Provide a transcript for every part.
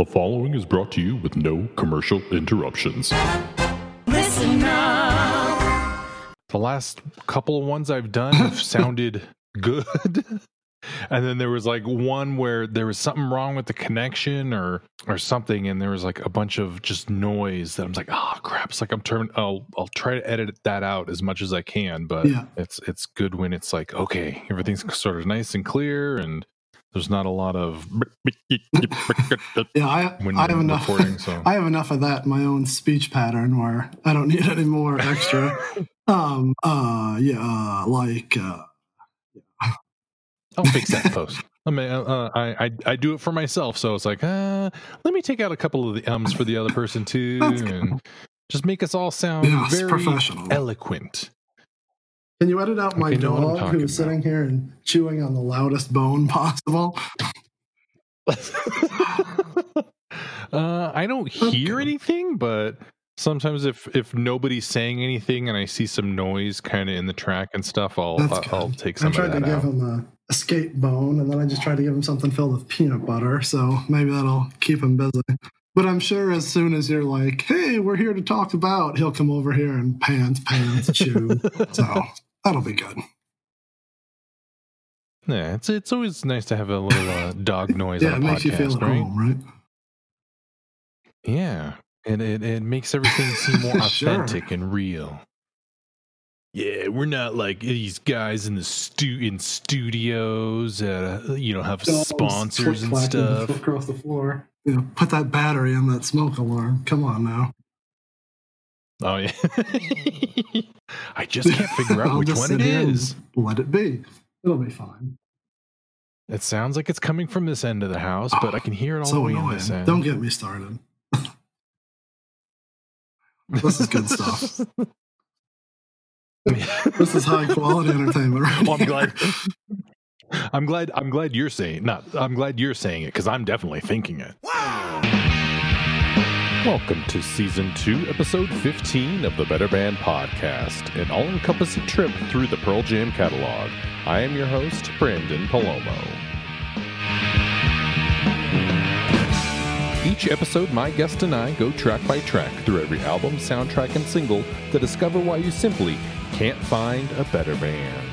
The following is brought to you with no commercial interruptions. Listen up. The last couple of ones I've done have sounded good. and then there was like one where there was something wrong with the connection or or something and there was like a bunch of just noise that I'm like, "Oh, crap." It's like I'm turning I'll I'll try to edit that out as much as I can, but Yeah. it's it's good when it's like, okay, everything's sort of nice and clear and there's not a lot of Yeah, I, I have enough. so I have enough of that in my own speech pattern where I don't need any more extra. um. Uh. Yeah. Like. Uh, I'll fix that post. I mean, uh, uh, I, I I do it for myself, so it's like, uh, let me take out a couple of the ums for the other person too, and just make us all sound yes, very professional. eloquent. Can you edit out my Okay, know what I'm dog talking who's about. sitting here and chewing on the loudest bone possible? uh, I don't hear Okay. anything, but sometimes if if nobody's saying anything and I see some noise kind of in the track and stuff, I'll I'll. I'll take some. I some tried of to give out. him a escape bone, and then I just tried to give him something filled with peanut butter. So maybe that'll keep him busy. But I'm sure as soon as you're like, "Hey, we're here to talk about," he'll come over here and pants, pants, chew. So that'll be good. Yeah, it's it's always nice to have a little uh, dog noise Yeah, on it a makes you feel podcast, at right? home, right? Yeah, and it, it makes everything seem more Sure. authentic and real. Yeah, we're not like these guys in the stu in studios, uh, you know, have Dogs sponsors and stuff. across the floor. You know, put that battery in that smoke alarm. Come on now. Oh yeah, I just can't figure out which one sit it here and is. Let it be. It'll be fine. It sounds like it's coming from this end of the house, but I can hear it all so the way on annoying. this end. Don't get me started. This is good stuff. This is high quality entertainment. Right Well, I'm glad. I'm glad. I'm glad you're saying. Not. I'm glad you're saying it because I'm definitely thinking it. Welcome to season two, episode 15 of the Better Band Podcast, an all-encompassing trip through the Pearl Jam catalog. I am your host, Branden Palomo. Each episode, my guest and I go track by track through every album, soundtrack, and single to discover why you simply can't find a better band.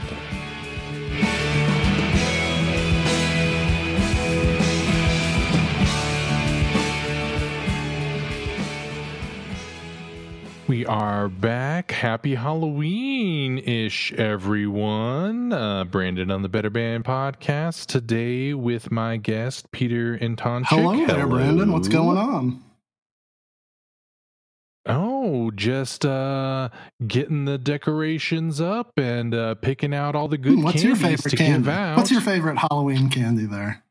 Are back. Happy Halloween ish, everyone. Uh, Branden on the Better Band podcast today with my guest, Peter Antoncic. Hello there, Branden. What's going on? Oh, just uh, getting the decorations up and uh, picking out all the good Hmm, What's your favorite candy? What's your favorite Halloween candy there?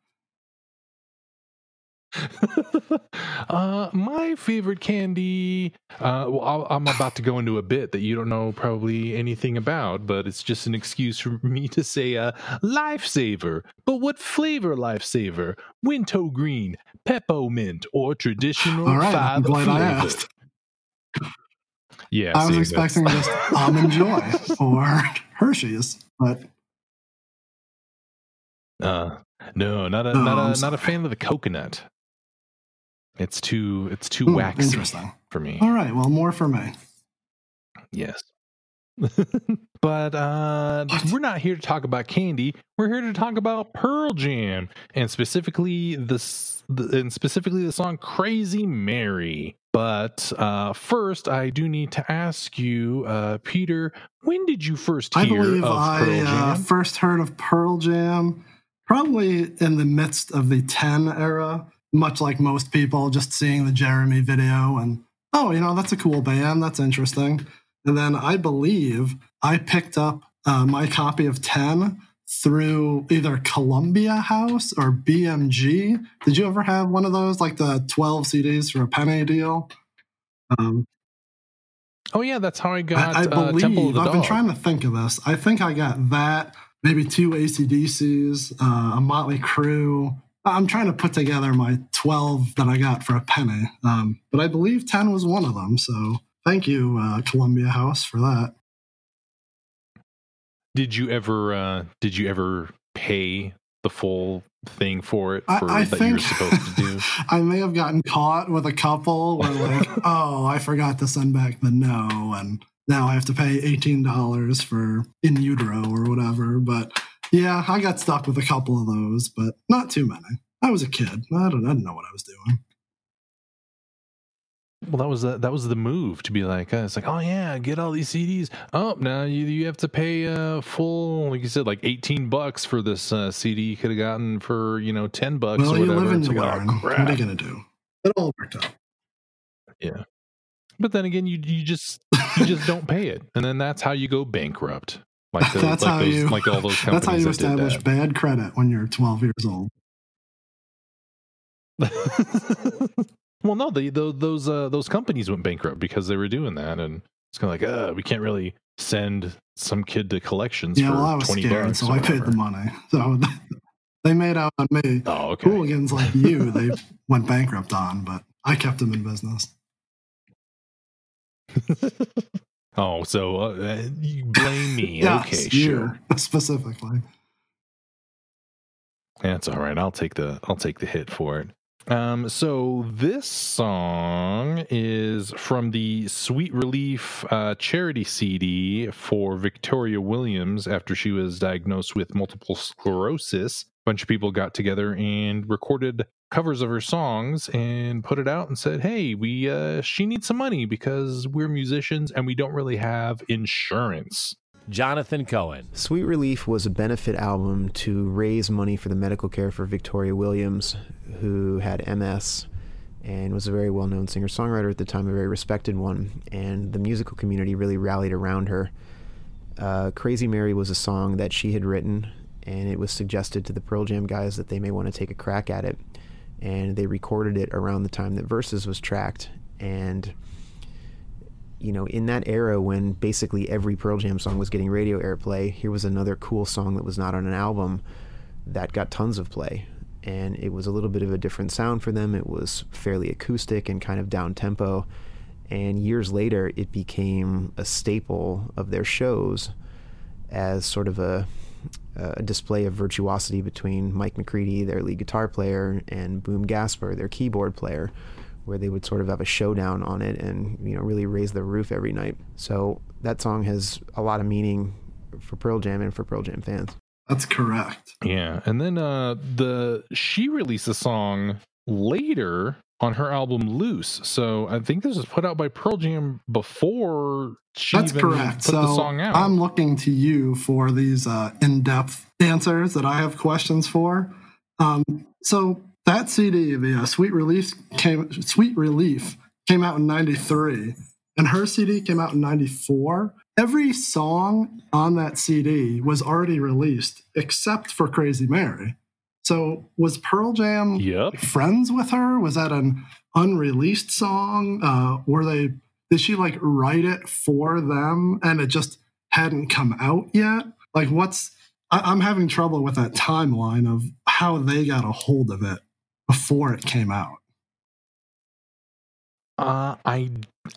uh, my favorite candy. Uh, well, I'll, I'm about to go into a bit that you don't know probably anything about, but it's just an excuse for me to say uh, lifesaver. But what flavor lifesaver? Winto green, peppermint, or traditional All right, I'm glad I asked. Yeah, I was expecting that's- just almond joy or Hershey's, but Uh, no, not a Oh, not a not a fan of the coconut. It's too it's too hmm, waxy interesting. for me. All right, well, more for me. Yes. but uh we're not here to talk about candy. We're here to talk about Pearl Jam and specifically this the, and specifically the song Crazy Mary. But uh first I do need to ask you uh Peter, when did you first I hear believe of I Pearl uh, Jam? first heard of Pearl Jam probably in the midst of the 10 era, much like most people, just seeing the Jeremy video and, oh, you know, that's a cool band. That's interesting. And then I believe I picked up uh, my copy of 10 through either Columbia House or BMG. Did you ever have one of those, like the 12 CDs for a penny deal? Um, oh yeah, that's how I got I, I uh, believe Temple of the I've Dog. been trying to think of this. I think I got that, maybe two ACDCs, uh, a Motley Crue. I'm trying to put together my 12 that I got for a penny, um, but I believe 10 was one of them. So thank you, uh, Columbia House, for that. Did you ever uh did you ever pay the full thing for it I- for I that think- you're supposed to do. I may have gotten caught with a couple where like, oh, I forgot to send back the no, and now I have to pay eighteen dollars for in utero or whatever. But yeah, I got stuck with a couple of those, but not too many. I was a kid. I don't, I didn't know what I was doing. Well, that was the, that was the move to be like, uh, it's like, oh yeah, get all these CDs. Oh, now you you have to pay uh, full, like you said, like eighteen bucks for this uh, CD. You could have gotten for you know ten bucks well, or you whatever. live and It's you like, oh, what are you gonna do? It all worked out. Yeah, but then again, you you just you just don't pay it, and then that's how you go bankrupt. Like the, That's like how those, you- like all those companies That's how you that establish bad credit when you're 12 years old. well, no, they, those those uh, those companies went bankrupt because they were doing that, and it's kind of like, uh, we can't really send some kid to collections Yeah, for well, I was scared, bucks. so I paid the money. So they made out on me. Oh, okay. Hooligans like you, they went bankrupt on, but I kept them in business. Oh, so uh, you blame me? Yes, okay, sure. specifically. That's all right. I'll take the I'll take the hit for it. Um, so this song is from the Sweet Relief uh, charity CD for Victoria Williams after she was diagnosed with multiple sclerosis. A bunch of people got together and recorded covers of her songs and put it out and said, "Hey, we uh, she needs some money because we're musicians and we don't really have insurance." Jonathan Cohen. Sweet Relief was a benefit album to raise money for the medical care for Victoria Williams, who had MS and was a very well known singer songwriter at the time, a very respected one. And the musical community really rallied around her. Uh, Crazy Mary was a song that she had written, and it was suggested to the Pearl Jam guys that they may want to take a crack at it. And they recorded it around the time that Versus was tracked. And you know, in that era when basically every Pearl Jam song was getting radio airplay, here was another cool song that was not on an album that got tons of play. And it was a little bit of a different sound for them. It was fairly acoustic and kind of down tempo. And years later, it became a staple of their shows as sort of a, a display of virtuosity between Mike McCready, their lead guitar player, and Boom Gaspar, their keyboard player where they would sort of have a showdown on it and you know really raise the roof every night. So that song has a lot of meaning for Pearl Jam and for Pearl Jam fans. That's correct. Yeah, and then uh the she released a song later on her album Loose. So I think this was put out by Pearl Jam before she That's even correct. put so the song out. I'm looking to you for these uh, in-depth answers that I have questions for. Um, so that CD, the uh, Sweet Relief came. Sweet Relief came out in '93, and her CD came out in '94. Every song on that CD was already released except for Crazy Mary. So was Pearl Jam Yep. friends with her? Was that an unreleased song? Uh, were they? Did she like write it for them and it just hadn't come out yet? Like, what's? I, I'm having trouble with that timeline of how they got a hold of it before it came out. Uh I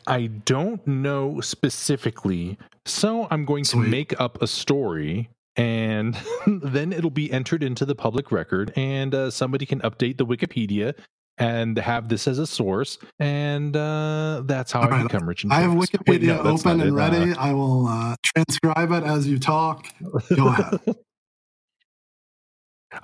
I don't know specifically. So I'm going to make up a story and then it'll be entered into the public record and uh, somebody can update the Wikipedia and have this as a source and uh, that's how All I right, become rich and famous. I have. Wikipedia Wait, no, open and it. Ready. I will uh, transcribe it as you talk. Go ahead.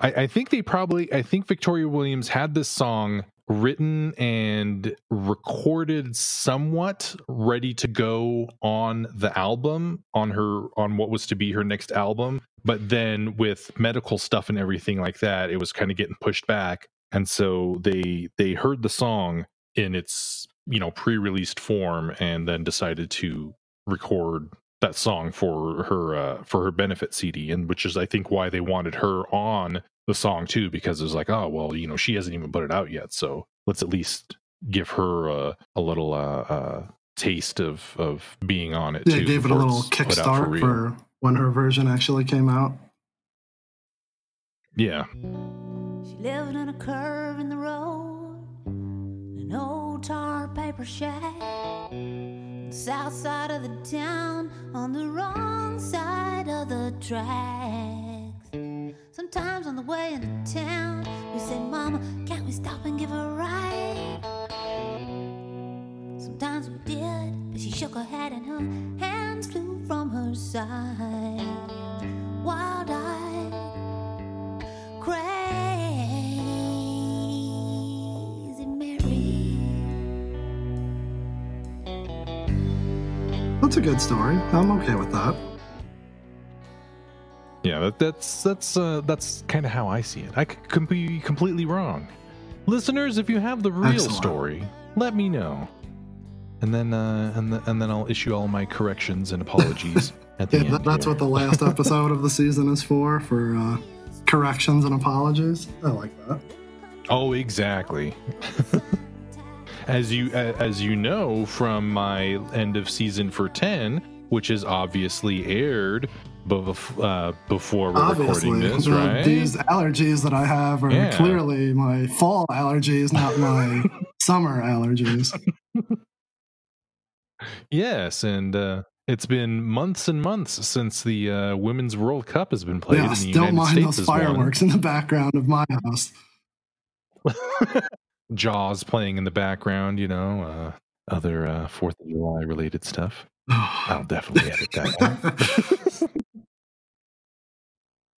I, I think they probably I think Victoria Williams had this song written and recorded somewhat ready to go on the album on her on what was to be her next album. But then with medical stuff and everything like that it was kind of getting pushed back. And so they they heard the song in its you know pre-released form and then decided to record that song for her uh, for her benefit CD, and which is I think why they wanted her on the song too, because it was like, oh well, you know, she hasn't even put it out yet, so let's at least give her uh, a little uh, uh, taste of of being on it. Yeah, too, gave it a little it's put out kickstart real. for when her version actually came out. yeah. She lived in a curve in the road, an old tar paper shack. South side of the town, on the wrong side of the tracks. Sometimes on the way into town, we say, Mama, can't we stop and give her a ride? Sometimes we did, but she shook her head and her hands flew from her side. Wild eyed, crazy Mary. That's a good story. I'm okay with that. Yeah, that, that's that's uh, that's kind of how I see it. I could be completely wrong. Listeners, if you have the real Excellent. story, let me know, and then uh, and the, and then I'll issue all my corrections and apologies at the Yeah, end. that, that's here. what the last episode of the season is for, for uh, corrections and apologies. I like that. Oh, exactly. as you as you know from my end of season for ten, which is obviously aired bef- uh, before we're Obviously, recording this, right? these allergies that I have are Yeah. clearly my fall allergies, not my summer allergies. Yes, and uh, it's been months and months since the uh, Women's World Cup has been played. yes, and the don't United mind States those fireworks in the background of my house. Jaws playing in the background, you know, uh, other uh, Fourth of July related stuff. I'll definitely edit that one.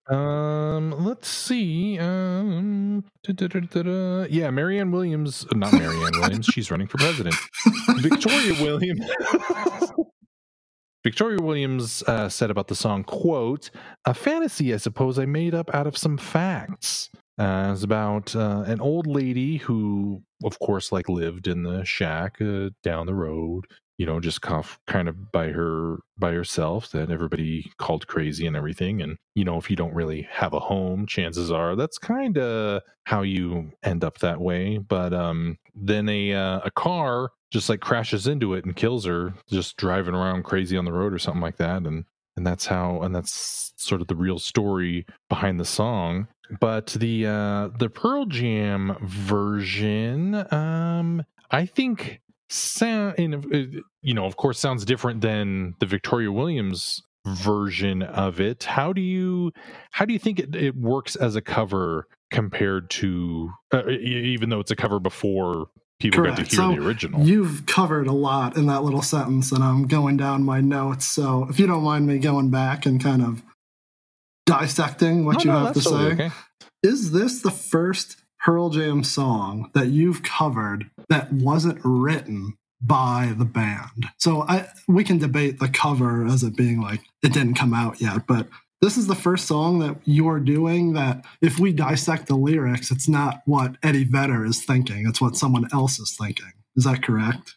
um, let's see. Um, da-da-da-da-da. yeah, Marianne Williams, uh, not Marianne Williams. she's running for president. Victoria Williams. Victoria Williams uh, said about the song, "quote A fantasy, I suppose, I made up out of some facts." Uh, it's about uh, an old lady who, of course, like lived in the shack uh, down the road. You know, just kind of by her by herself. That everybody called crazy and everything. And you know, if you don't really have a home, chances are that's kind of how you end up that way. But um, then a uh, a car just like crashes into it and kills her, just driving around crazy on the road or something like that. And and that's how and that's sort of the real story behind the song but the uh the pearl jam version um i think sound in uh, you know of course sounds different than the victoria williams version of it how do you how do you think it, it works as a cover compared to uh, even though it's a cover before people got to hear So the original You've covered a lot in that little sentence, and I'm going down my notes. So if you don't mind me going back and kind of dissecting what No, you no, have to say, okay. is this the first Pearl Jam song that you've covered that wasn't written by the band? So I we can debate the cover as it being like it didn't come out yet, but this is the first song that you're doing that if we dissect the lyrics, it's not what Eddie Vedder is thinking, it's what someone else is thinking. Is that correct?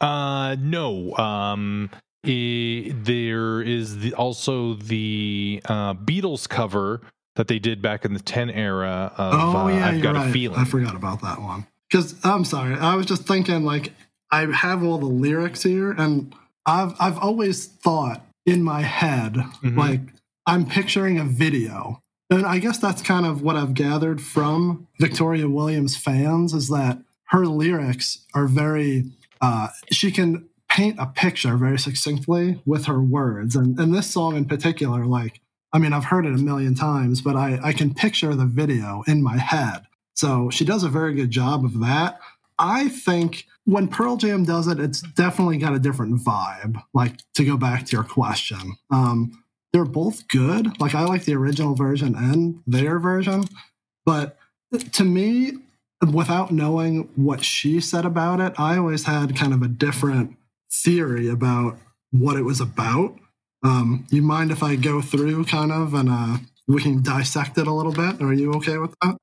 Uh, no. Um, i- there is the, also the uh, Beatles cover that they did back in the 10 era of oh uh, yeah, I've you're Got right. a Feeling. I forgot about that one. Because I'm sorry, I was just thinking like I have all the lyrics here, and I've I've always thought in my head Mhm. like I'm picturing a video, and I guess that's kind of what I've gathered from Victoria Williams fans is that her lyrics are very uh, she can paint a picture very succinctly with her words, and and this song in particular, like I mean, I've heard it a million times, but I, I can picture the video in my head. So she does a very good job of that. I think when Pearl Jam does it, it's definitely got a different vibe. Like to go back to your question, um, they're both good. Like I like the original version and their version, but to me, without knowing what she said about it, I always had kind of a different theory about what it was about. Um, you mind if I go through kind of and uh, we can dissect it a little bit? Are you okay with that?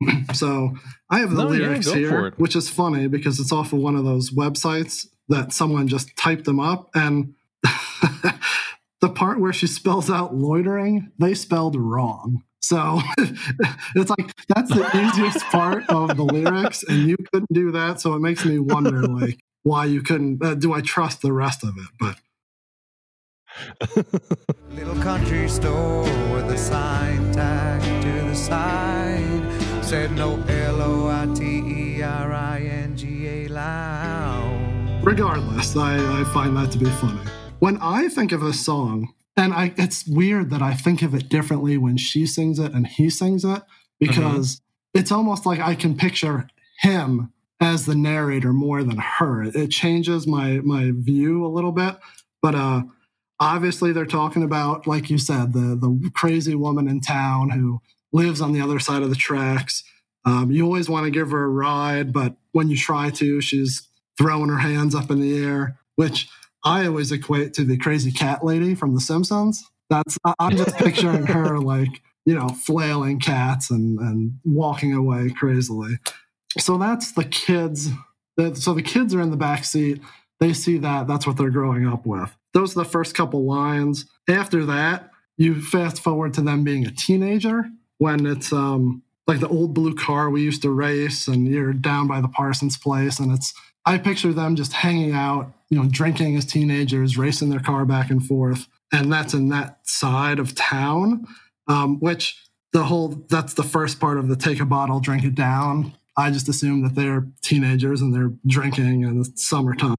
so I have the No, lyrics for here, which is funny because it's off of one of those websites that someone just typed them up and the part where she spells out loitering, they spelled wrong. So it's like that's the easiest part of the lyrics, and you couldn't do that. So it makes me wonder, like, why you couldn't. Uh, do I trust the rest of it? But Little country store with a sign tagged to the side said no L O I T E R I N G A loud. regardless, I, I find that to be funny. When I think of a song, and I it's weird that I think of it differently when she sings it and he sings it because it's almost like I can picture him as the narrator more than her. It changes my my view a little bit, but uh obviously they're talking about like you said the the crazy woman in town who lives on the other side of the tracks. Um, you always want to give her a ride, but when you try to, she's throwing her hands up in the air, which I always equate to the crazy cat lady from The Simpsons. That's I'm just picturing her like you know flailing cats and and walking away crazily. So that's the kids. That so the kids are in the back seat. They see that. That's what they're growing up with. Those are the first couple lines. After that, you fast forward to them being a teenager when it's um like the old blue car we used to race and you're down by the Parsons place and it's I picture them just hanging out, you know, drinking as teenagers, racing their car back and forth. And that's in that side of town, um, which the whole that's the first part of the take a bottle, drink it down. I just assume that they're teenagers and they're drinking in the summertime.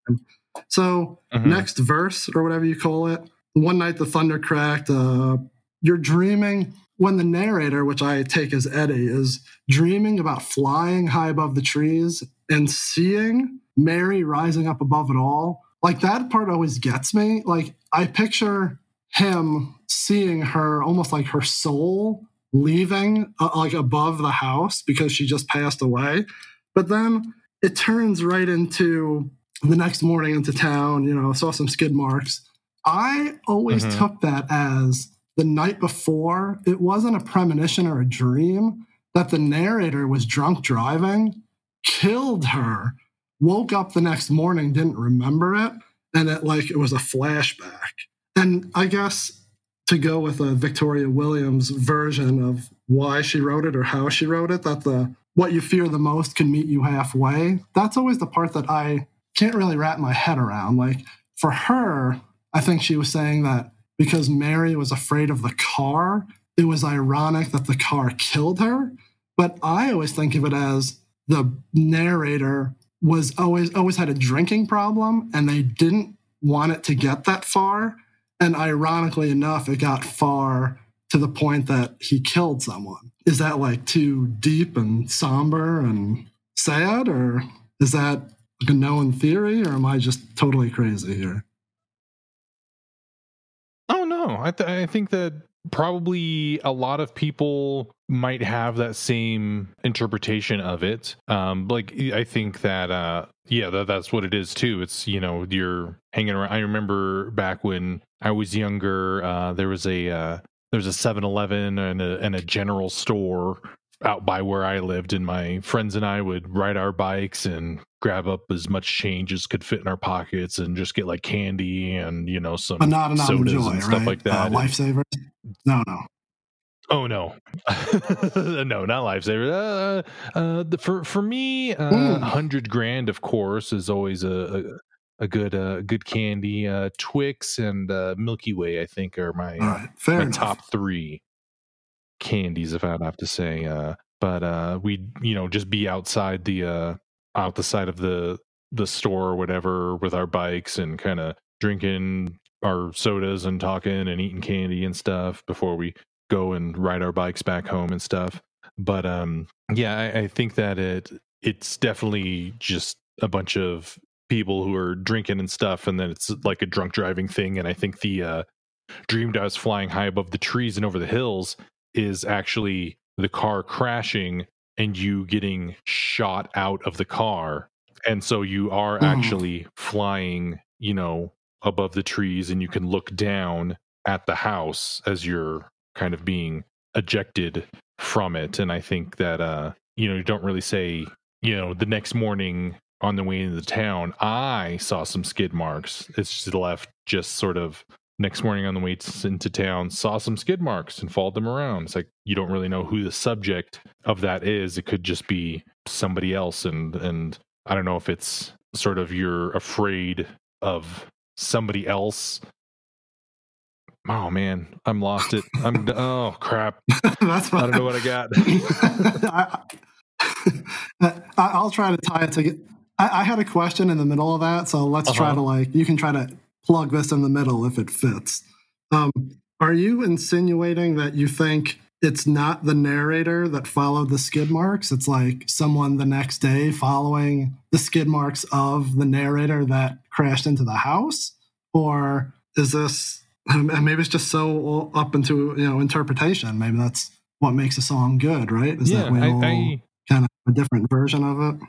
So, Mhm. next verse or whatever you call it, one night the thunder cracked. Uh, you're dreaming when the narrator, which I take as Eddie, is dreaming about flying high above the trees and seeing Mary rising up above it all. Like that part always gets me. Like I picture him seeing her almost like her soul leaving uh, like above the house because she just passed away. But then it turns right into the next morning into town, you know, saw some skid marks. I always Mhm. took that as the night before, it wasn't a premonition or a dream that the narrator was drunk driving, killed her, woke up the next morning, didn't remember it, and it like it was a flashback. And I guess to go with a Victoria Williams version of why she wrote it or how she wrote it, that the what you fear the most can meet you halfway. That's always the part that I can't really wrap my head around. Like for her, I think she was saying that because Mary was afraid of the car, it was ironic that the car killed her. But I always think of it as the narrator was always always had a drinking problem and they didn't want it to get that far. And ironically enough, it got far to the point that he killed someone. Is that like too deep and somber and sad, or is that a known theory, or am I just totally crazy here? Oh no, I th- I think that probably a lot of people might have that same interpretation of it. Um, like I think that uh, yeah, that, that's what it is too. It's you know you're hanging around. I remember back when I was younger, uh, there was a uh, there was a 7-Eleven and a and a general store out by where I lived, and my friends and I would ride our bikes and grab up as much change as could fit in our pockets and just get like candy and you know some But not an sodas enjoy, and stuff right? like Uh, that. lifesavers? No, no. Oh no, no, not lifesaver. Uh, uh, the, for for me, uh, Mm. hundred grand, of course, is always a a, a good uh, good candy. Uh, Twix and uh, Milky Way, I think, are my right, my top three candies, if I'd have to say. Uh, but uh, we, you know, just be outside the uh, out the side of the the store or whatever with our bikes and kind of drinking our sodas and talking and eating candy and stuff before we go and ride our bikes back home and stuff. But um, yeah, I, I think that it it's definitely just a bunch of people who are drinking and stuff, and then it's like a drunk driving thing. And I think the uh, I was flying high above the trees and over the hills is actually the car crashing and you getting shot out of the car. And so you are Mhm. actually flying, you know, above the trees and you can look down at the house as you're kind of being ejected from it. And I think that, uh, you know, you don't really say, you know, the next morning on the way into the town, I saw some skid marks. It's just left just sort of next morning on the way into town saw some skid marks and followed them around. It's like you don't really know who the subject of that is. It could just be somebody else and and i don't know if it's sort of you're afraid of somebody else. Oh man i'm lost it. I'm oh crap. That's i don't know what i got. I, I, I'll try to tie it together. I, I had a question in the middle of that, so let's try Uh-huh. to like you can try to plug this in the middle if it fits. Um, are you insinuating that you think it's not the narrator that followed the skid marks? It's like someone the next day following the skid marks of the narrator that crashed into the house? Or is this, and maybe it's just so up into, you know, interpretation. Maybe that's what makes a song good, right? Is yeah, that we all I kind of a different version of it?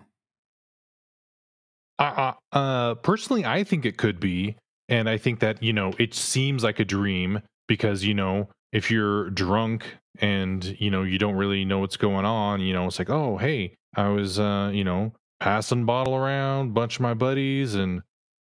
Uh, uh, personally, I think it could be, and I think that you know it seems like a dream because you know if you're drunk and you know you don't really know what's going on, you know it's like oh hey I was uh you know passing bottle around, bunch of my buddies, and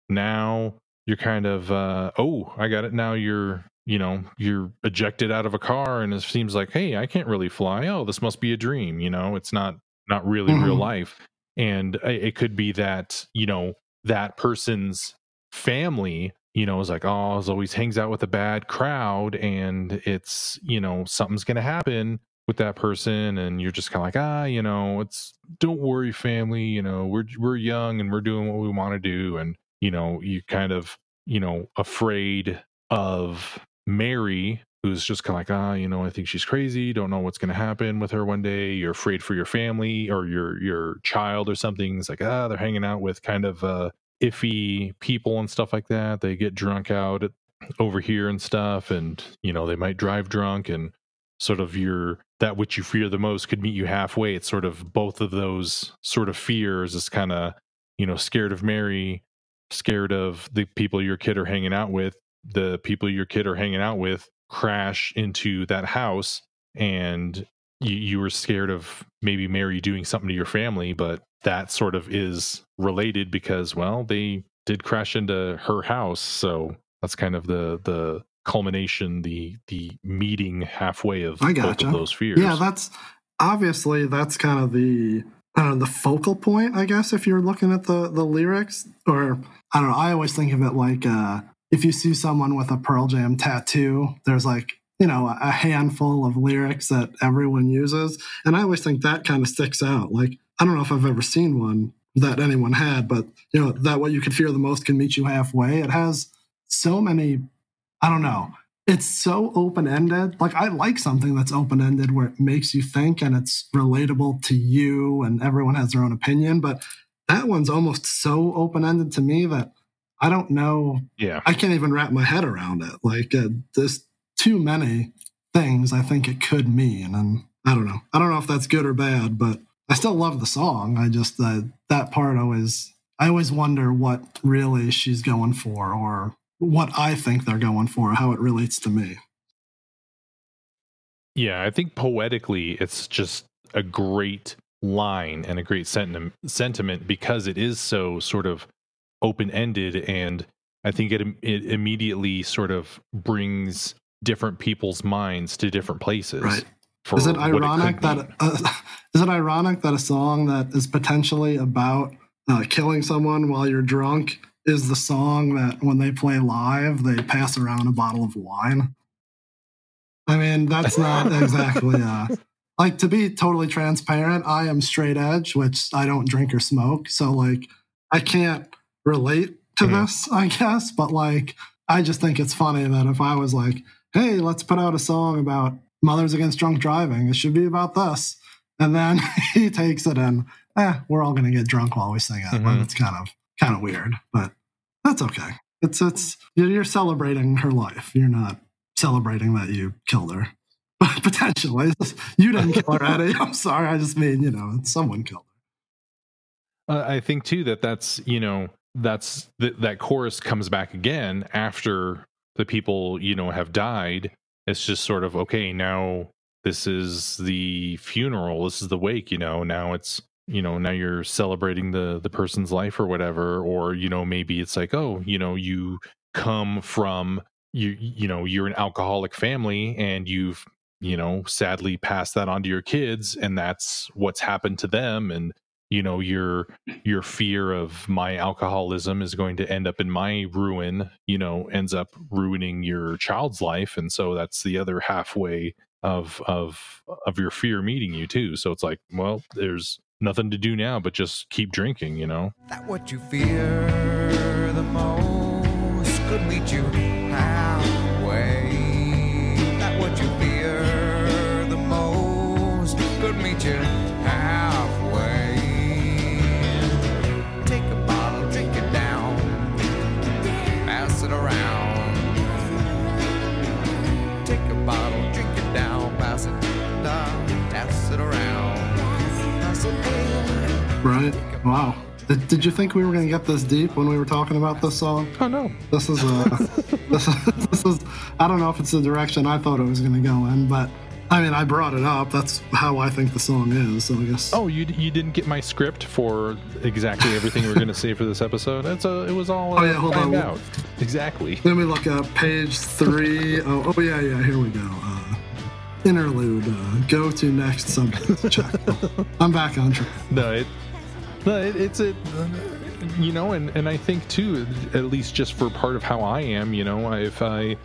now you're kind of uh oh I got it. Now you're you know you're ejected out of a car and it seems like hey I can't really fly. Oh this must be a dream you know? It's not not really real Mhm. life. And it could be that you know that person's family you know is like oh always hangs out with a bad crowd and it's you know something's gonna happen with that person. And you're just kind of like ah you know it's don't worry family you know we're we're young and we're doing what we want to do. And you know you kind of you know afraid of mary who's just kind of like ah you know i think she's crazy don't know what's going to happen with her one day. You're afraid for your family or your your child or something. It's like ah they're hanging out with kind of uh iffy people and stuff like that they get drunk out at, over here and stuff and you know they might drive drunk and sort of your that which you fear the most could meet you halfway. It's sort of both of those sort of fears is kind of you know scared of mary scared of the people your kid are hanging out with the people your kid are hanging out with crash into that house and you, you were scared of maybe mary doing something to your family but that sort of is related because well they did crash into her house so that's kind of the the culmination the the meeting halfway of I both of those fears Yeah, that's obviously that's kind of the I the focal point, I guess, if you're looking at the the lyrics. Or I don't know, I always think of it like uh if you see someone with a Pearl Jam tattoo, there's like, you know, a handful of lyrics that everyone uses. And I always think that kind of sticks out. Like, I don't know if I've ever seen one that anyone had, but you know, that what you could fear the most can meet you halfway. It has so many I don't know it's so open ended. Like I like something that's open ended where it makes you think and it's relatable to you and everyone has their own opinion. But that one's almost so open ended to me that I don't know. yeah I can't even wrap my head around it. Like uh, there's too many things I think it could mean, and I don't know. I don't know if that's good or bad, but I still love the song. I just uh, that part always. I always wonder what really she's going for, or what I think they're going for, how it relates to me. Yeah, I think poetically, it's just a great line and a great sentiment sentiment because it is so sort of open ended, and I think it it immediately sort of brings different people's minds to different places. Right. Is it ironic could that uh, is it ironic that a song that is potentially about uh, killing someone while you're drunk is the song that when they play live they pass around a bottle of wine? I mean, that's not exactly uh, like to be totally transparent. I am straight edge, which I don't drink or smoke, so like I can't relate to Mhm. this, I guess. But like, I just think it's funny that if I was like, "Hey, let's put out a song about mothers against drunk driving," it should be about this, and then he takes it and, eh, we're all gonna get drunk while we sing it. Mhm. It's kind of kind of weird, but that's okay. It's it's you're you're celebrating her life. You're not celebrating that you killed her. But potentially, you didn't kill her, Eddie. I'm sorry. I just mean, you know, someone killed her. Uh, I think too that that's you know that's th- that chorus comes back again after the people you know have died. It's just sort of okay now. This is the funeral. This is the wake. You know now it's you know now you're celebrating the the person's life or whatever. Or you know maybe it's like oh you know you come from you you know you're an alcoholic family and you've you know sadly passed that on to your kids and that's what's happened to them and you know your your fear of my alcoholism is going to end up in my ruin you know ends up ruining your child's life. And so that's the other halfway of of of your fear meeting you too. So it's like well there's nothing to do now but just keep drinking you know? That what you fear the most? Could meet you halfway. Right? Wow. Did, did you think we were going to get this deep when we were talking about this song? Oh no. This is a. this, is, this is. I don't know if it's the direction I thought it was going to go in, but I mean, I brought it up. That's how I think the song is. So I guess. Oh, you you didn't get my script for exactly everything we're going to say for this episode. That's a. It was all. Oh, yeah, hold on. out. Exactly. Let me look up page three. Oh, oh yeah, yeah. Here we go. Uh, interlude. Uh, go to next subject. Check. I'm back on track. No, it. No, it, it's a. You know, and and I think too, at least just for part of how I am, you know, if I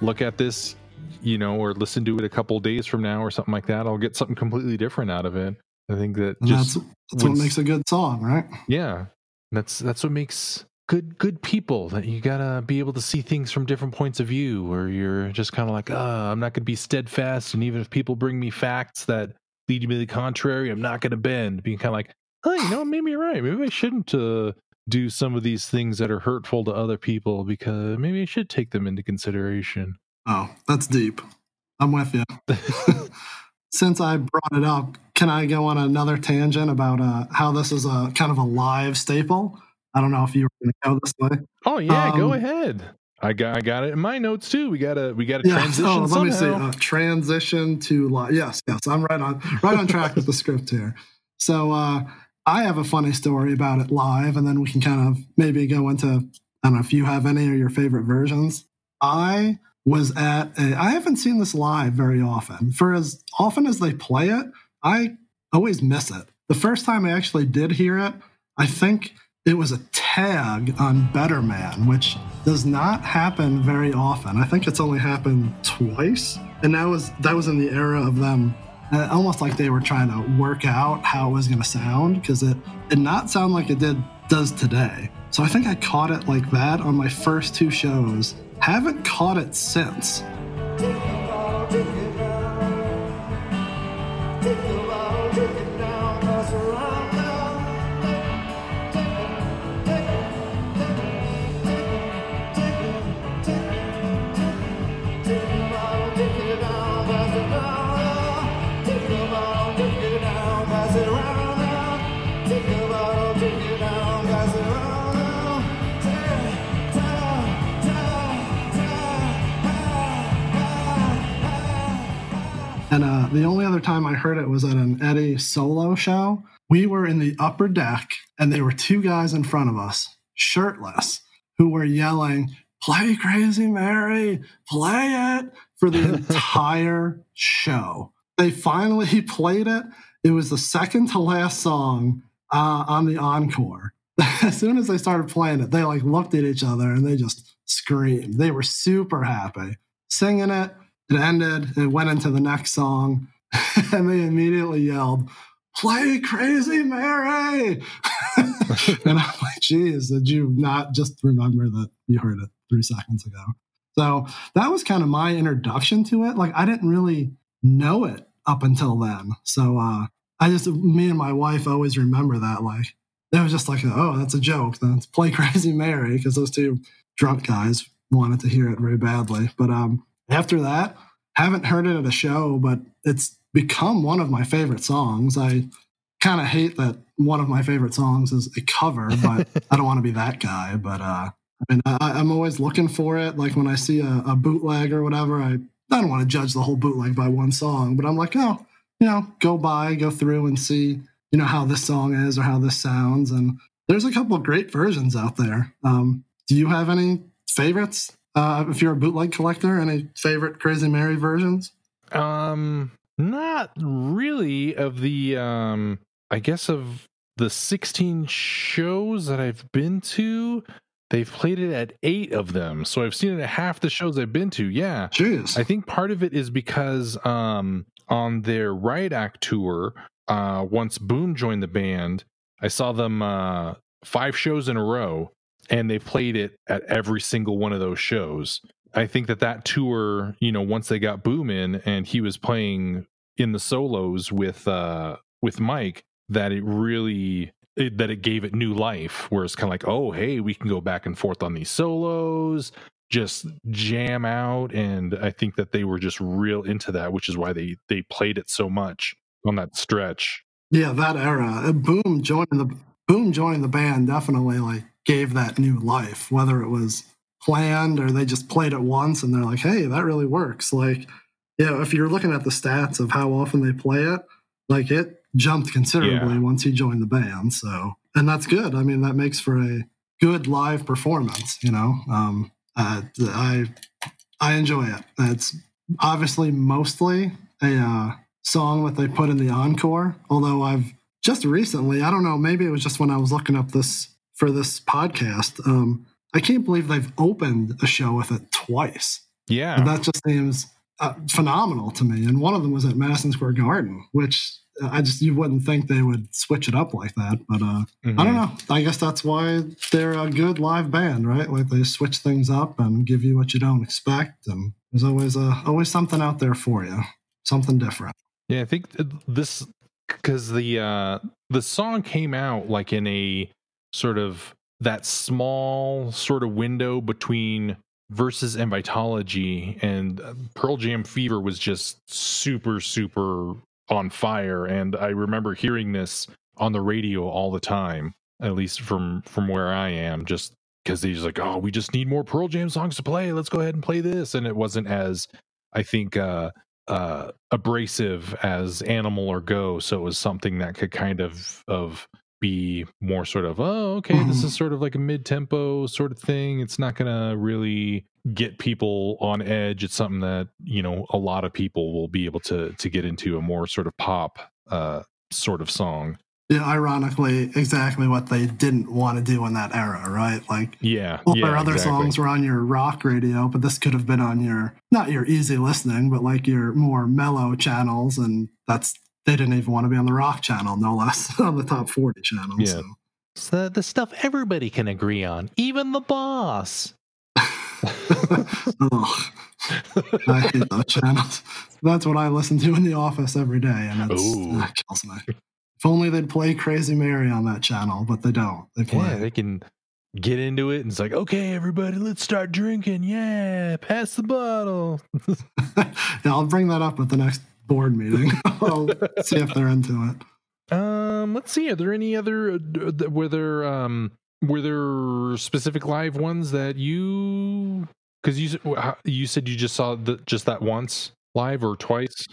look at this, you know, or listen to it a couple days from now or something like that, I'll get something completely different out of it. I think that just that's that's what makes a good song, right? yeah that's that's what makes good good people that you gotta be able to see things from different points of view or you're just kind of like uh i'm not gonna be steadfast and even if people bring me facts that lead me to the contrary i'm not gonna bend being kind of like oh you know maybe you're right maybe i shouldn't uh do some of these things that are hurtful to other people because maybe i should take them into consideration Oh, that's deep. I'm with you. Since I brought it up, can I go on another tangent about uh, how this is a kind of a live staple? I don't know if you were going to go this way. oh yeah go Um, ahead i got i got it in my notes too we gotta we gotta Yeah. transition Oh, let me see. Uh, transition to live. Yes, yes. I'm right on right on track with the script here. So uh, I have a funny story about it live, and then we can kind of maybe go into I don't know if you have any of your favorite versions. I was at a, I haven't seen this live very often. For as often as they play it, I always miss it. The first time I actually did hear it, I think it was a tag on Better Man, which does not happen very often. I think it's only happened twice, and that was that was in the era of them. Uh, Almost like they were trying to work out how it was going to sound because it did not sound like it did does today. So I think I caught it like that on my first two shows. Haven't caught it since. Uh, the only other time I heard it was at an Eddie solo show. We were in the upper deck, and there were two guys in front of us, shirtless, who were yelling, Play Crazy Mary, play it for the entire show. They finally played it. It was the second to last song uh, on the encore. As soon as they started playing it, they like looked at each other and they just screamed. They were super happy singing it. It ended. It went into the next song, and they immediately yelled, "Play Crazy Mary!" and I'm like, "Geez, did you not just remember that you heard it three seconds ago?" So that was kind of my introduction to it. Like I didn't really know it up until then. So uh, I just, me and my wife always remember that. Like it was just like, oh, that's a joke. Then "Play Crazy Mary" because those two drunk guys wanted to hear it very badly. But um, after that, haven't heard it at a show, but it's become one of my favorite songs. I kind of hate that one of my favorite songs is a cover, but I don't want to be that guy. But uh, I mean, I, I'm always looking for it. Like when I see a, a bootleg or whatever, I, I don't want to judge the whole bootleg by one song, but I'm like, oh, you know, go by, go through and see, you know, how this song is or how this sounds. And there's a couple of great versions out there. Um, do you have any favorites? Uh, if you're a bootleg collector, any favorite Crazy Mary versions? Um, not really of the um I guess of the 16 shows that I've been to, they've played it at 8 of them. So I've seen it at half the shows I've been to. Yeah. Jeez. I think part of it is because um on their Riot Act tour, uh once Boom joined the band, I saw them uh 5 shows in a row and they played it at every single one of those shows. I think that that tour, you know, once they got Boom in and he was playing in the solos with uh with Mike that it really it, that it gave it new life. Where it's kind of like, oh, hey, we can go back and forth on these solos, just jam out, and I think that they were just real into that, which is why they they played it so much on that stretch. Yeah, that era. Boom joining the Boom joining the band definitely like gave that new life. Whether it was planned or they just played it once and they're like, hey, that really works. Like, you know, if you're looking at the stats of how often they play it, like it jumped considerably Yeah. once he joined the band. So, and that's good. I mean, that makes for a good live performance. You know, um, uh, I I enjoy it. It's obviously mostly a uh, song that they put in the encore. Although I've just recently, I don't know, maybe it was just when I was looking up this for this podcast. Um, I can't believe they've opened a show with it twice. Yeah, And that just seems uh, phenomenal to me. And one of them was at Madison Square Garden, which uh, I just you wouldn't think they would switch it up like that. But uh, I Mhm. don't know. I guess that's why they're a good live band, right? Like they switch things up and give you what you don't expect, and there's always uh, always something out there for you, something different. Yeah, I think this because the uh the song came out like in a sort of that small sort of window between versus and Vitalogy and uh, Pearl Jam Fever was just super super on fire and I remember hearing this on the radio all the time at least from from where I am just because he's like oh we just need more Pearl Jam songs to play let's go ahead and play this and it wasn't as I think uh uh abrasive as animal or go so it was something that could kind of of be more sort of oh okay this is sort of like a mid-tempo sort of thing it's not gonna really get people on edge it's something that you know a lot of people will be able to to get into a more sort of pop uh sort of song Yeah, ironically, exactly what they didn't want to do in that era, right? Like yeah all yeah our other exactly. songs were on your rock radio, but this could have been on your not your easy listening, but like your more mellow channels, and that's they didn't even want to be on the rock channel, no less on the top forty channel. Yeah. So. It's the, the stuff everybody can agree on even the boss Ugh. I hate those channels. That's what I listen to in the office every day, and it's, Ooh. that kills me. If only they'd play Crazy Mary on that channel, but they don't. They play. Yeah, they can get into it and it's like, okay, everybody, let's start drinking. Yeah, pass the bottle. yeah, I'll bring that up at the next board meeting. I'll see if they're into it. Um, let's see. Are there any other? uh, Were there um were there specific live ones that you? Because you s- wh- how- you said you just saw the, just that once live or twice.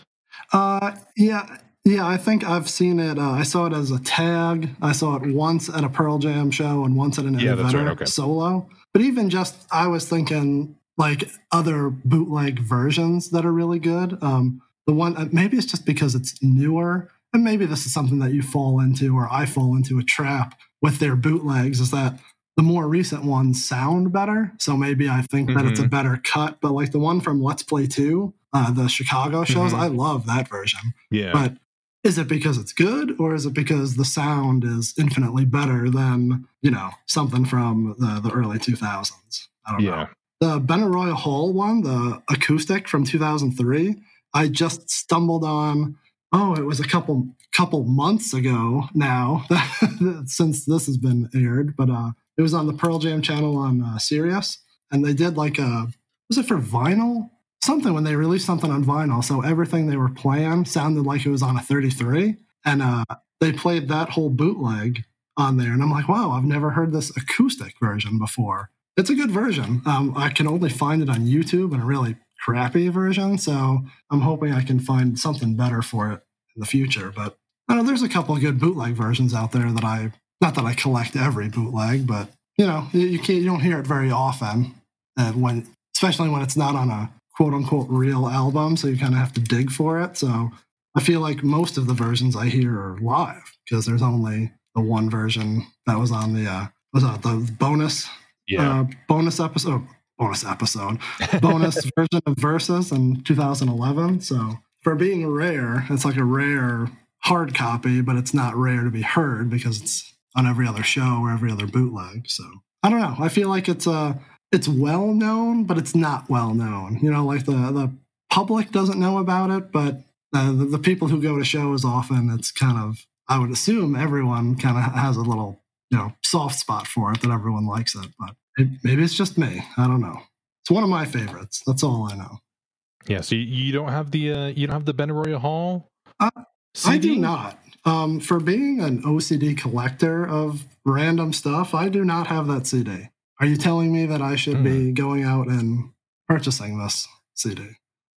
Uh, yeah, yeah. I think I've seen it. Uh, I saw it as a tag. I saw it once at a Pearl Jam show and once at an Yeah, that's right, okay. solo. But even just, I was thinking like other bootleg versions that are really good. Um, the one uh, maybe it's just because it's newer, and maybe this is something that you fall into, or I fall into a trap with their bootlegs. Is that the more recent ones sound better? So maybe I think that it's a Mhm. better cut. But like the one from Let's Play Two, uh, the Chicago shows, Mhm. I love that version. Yeah, But is it because it's good, or is it because the sound is infinitely better than you know something from the, the early 2000s? I don't know the Benaroya Hall one, the acoustic from 2003, I just stumbled on. Oh, it was a couple couple months ago now since this has been aired, but uh, it was on the Pearl Jam channel on uh, Sirius, and they did like a was it for vinyl something when they released something on vinyl, so everything they were playing sounded like it was on a 33, and uh, they played that whole bootleg on there, and I'm like, wow, I've never heard this acoustic version before it's a good version. Um, I can only find it on YouTube and a really crappy version, so I'm hoping I can find something better for it in the future. But I know there's a couple of good bootleg versions out there that I not that I collect every bootleg, but you know you, you can't you don't hear it very often, uh, when especially when it's not on a quote unquote real album, so you kind of have to dig for it. So I feel like most of the versions I hear are live because there's only the one version that was on the uh, was the bonus yeah. uh, bonus episode, bonus episode, bonus version of Versus in 2011. So for being rare, it's like a rare hard copy, but it's not rare to be heard because it's on every other show or every other bootleg. So I don't know. I feel like it's uh it's well known, but it's not well known. You know, like the the public doesn't know about it, but uh, the, the people who go to shows often, it's kind of, I would assume everyone kind of has a little, you know, soft spot for it that everyone likes it. But maybe it's just me. I don't know. It's one of my favorites. That's all I know. Yeah, so you, you don't have the uh, you don't have the Benaroya Hall. Uh, I do not. Um, for being an OCD collector of random stuff, I do not have that CD. Are you telling me that I should be going out and purchasing this CD?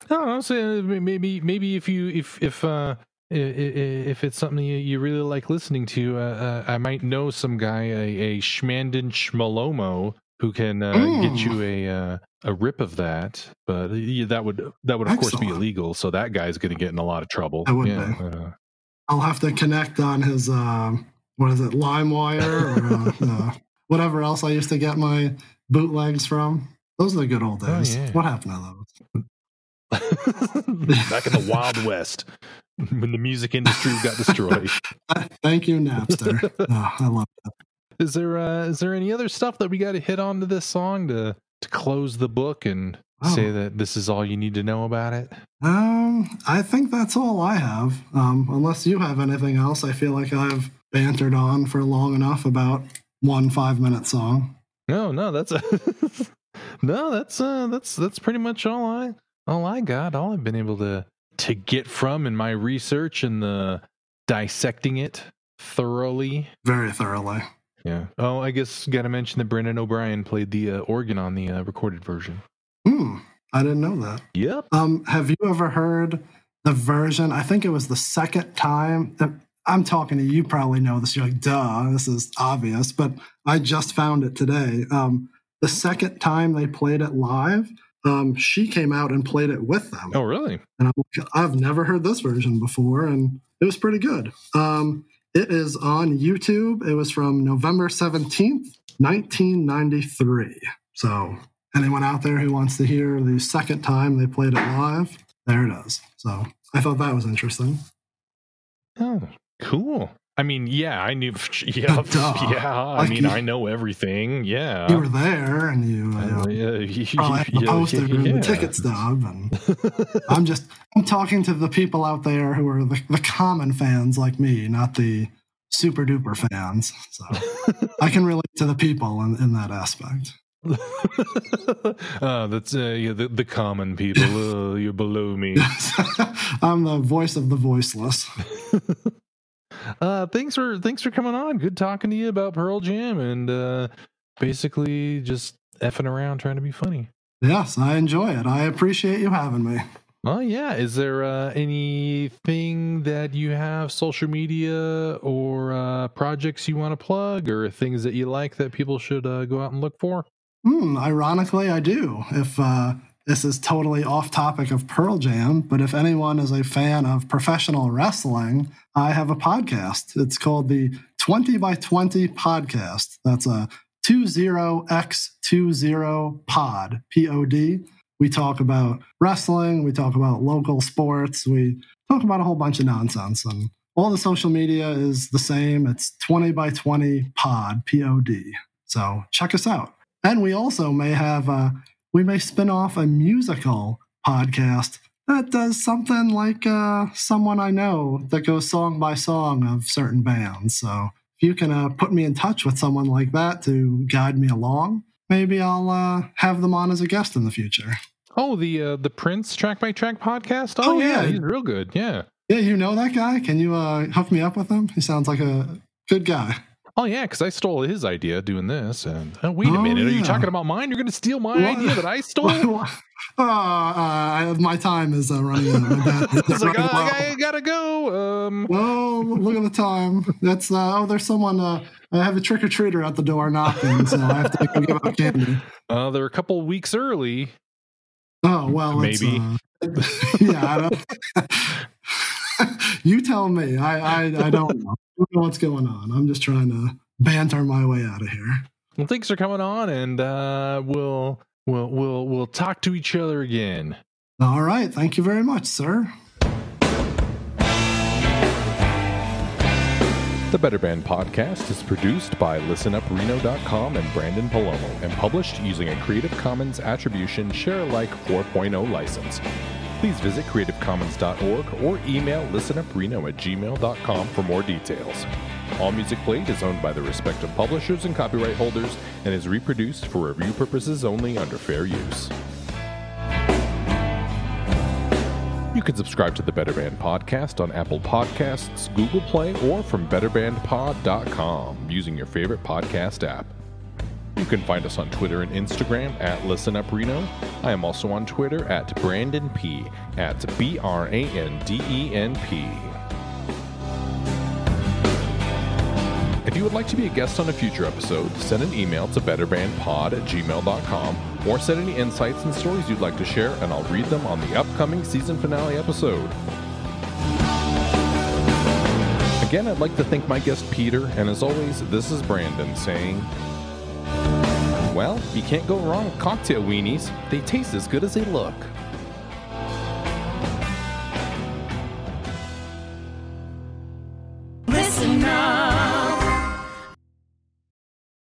No, saying uh, maybe maybe if you if if uh if it's something you, you really like listening to, uh, uh, I might know some guy a, a Schmanden Schmalomo who can uh, get Mm. you a uh, a rip of that. But uh, yeah, that would that would of course be illegal, so that guy's going to get in a lot of trouble. Yeah, uh, I'll have to connect on his um, what is it, LimeWire or uh, uh, whatever else I used to get my bootlegs from. Those are the good old Oh, days. yeah. What happened to those? back in the Wild West when the music industry got destroyed. Thank you, Napster. oh, I love that. Is there uh, is there any other stuff that we got to hit on to this song to to close the book and say Oh. that this is all you need to know about it? Um, I think that's all I have. Um, unless you have anything else, I feel like I've bantered on for long enough about one five minute song. No, no, that's a no, that's uh, that's that's pretty much all I all I got. All I've been able to to get from in my research and the dissecting it thoroughly. Very thoroughly. Yeah. Oh, I guess got to mention that Brendan O'Brien played the uh, organ on the uh, recorded version. Hmm. I didn't know that. Yep. Um, have you ever heard the version? I think it was the second time that I'm talking to you. Probably know this. You're like, duh, this is obvious. But I just found it today. Um, the second time they played it live, um, she came out and played it with them. Oh, really? And I'm like, I've never heard this version before, and it was pretty good. Um, it is on YouTube. It was from November 17th, 1993. So, anyone out there who wants to hear the second time they played it live, there it is. So, I thought that was interesting. Oh, cool. I mean, yeah, I knew. Yeah, Duh. yeah. I Like mean, you- I know everything. Yeah. you were there, and you, Uh, yeah, you- probably had the yeah, poster yeah. the ticket stub, and I'm just I'm talking to the people out there who are the, the common fans like me, not the super duper fans. So I can relate to the people in, in that aspect. uh, that's uh, yeah, the, the common people. Uh, you're below me. I'm the voice of the voiceless. Uh, thanks for thanks for coming on. Good talking to you about Pearl Jam and uh, basically just effing around trying to be funny. Yes, I enjoy it. I appreciate you having me. Oh yeah, is there uh, anything that you have social media or uh, projects you want to plug or things that you like that people should uh, go out and look for? Hmm, ironically, I do. If uh, this is totally off topic of Pearl Jam, but if anyone is a fan of professional wrestling, I have a podcast. It's called the 20 by 20 podcast. That's a 20x20 pod, P O D. We talk about wrestling, we talk about local sports, we talk about a whole bunch of nonsense. And all the social media is the same. It's 20 by 20 pod, P O D. So check us out. And we also may have, uh, we may spin off a musical podcast that does something like uh, someone I know that goes song by song of certain bands. So if you can uh, put me in touch with someone like that to guide me along, maybe I'll uh, have them on as a guest in the future. Oh, the uh, the Prince track by track podcast. Oh, Oh, yeah, yeah. he's real good. Yeah. Yeah, you know that guy? Can you uh, hook me up with him? He sounds like a good guy. Oh yeah, because I stole his idea doing this. And oh, wait a Oh, minute, are you talking about mine? You're going to steal my What? idea that I stole? uh, uh, my time is uh, running out. It's like, running oh, low. I gotta go. Um, Well, look at the time. That's uh, oh, there's someone. Uh, I have a trick or treater at the door knocking, so I have to go give out candy. uh, they're a couple weeks early. Oh well, it's, Maybe. uh, yeah, I you tell me. I, I I don't know. I don't know what's going on. I'm just trying to banter my way out of here. Well, thanks for coming on, and uh, we'll we'll we'll we'll talk to each other again. All right. Thank you very much, sir. The Better Band podcast is produced by listenupreno.com and Branden Palomo and published using a Creative Commons Attribution Share Alike 4.0 license. Please visit creativecommons.org or email listenupreno at gmail.com for more details. All music played is owned by the respective publishers and copyright holders and is reproduced for review purposes only under fair use. You can subscribe to the Better Band Podcast on Apple Podcasts, Google Play, or from betterbandpod.com using your favorite podcast app. You can find us on Twitter and Instagram at Listen Up Reno. I am also on Twitter at Branden P. at B R A N D E N P. If you would like to be a guest on a future episode, send an email to betterbandpod at gmail.com or send any insights and stories you'd like to share, and I'll read them on the upcoming season finale episode. Again, I'd like to thank my guest Peter, and as always, this is Branden saying, Well, you can't go wrong with cocktail weenies. They taste as good as they look.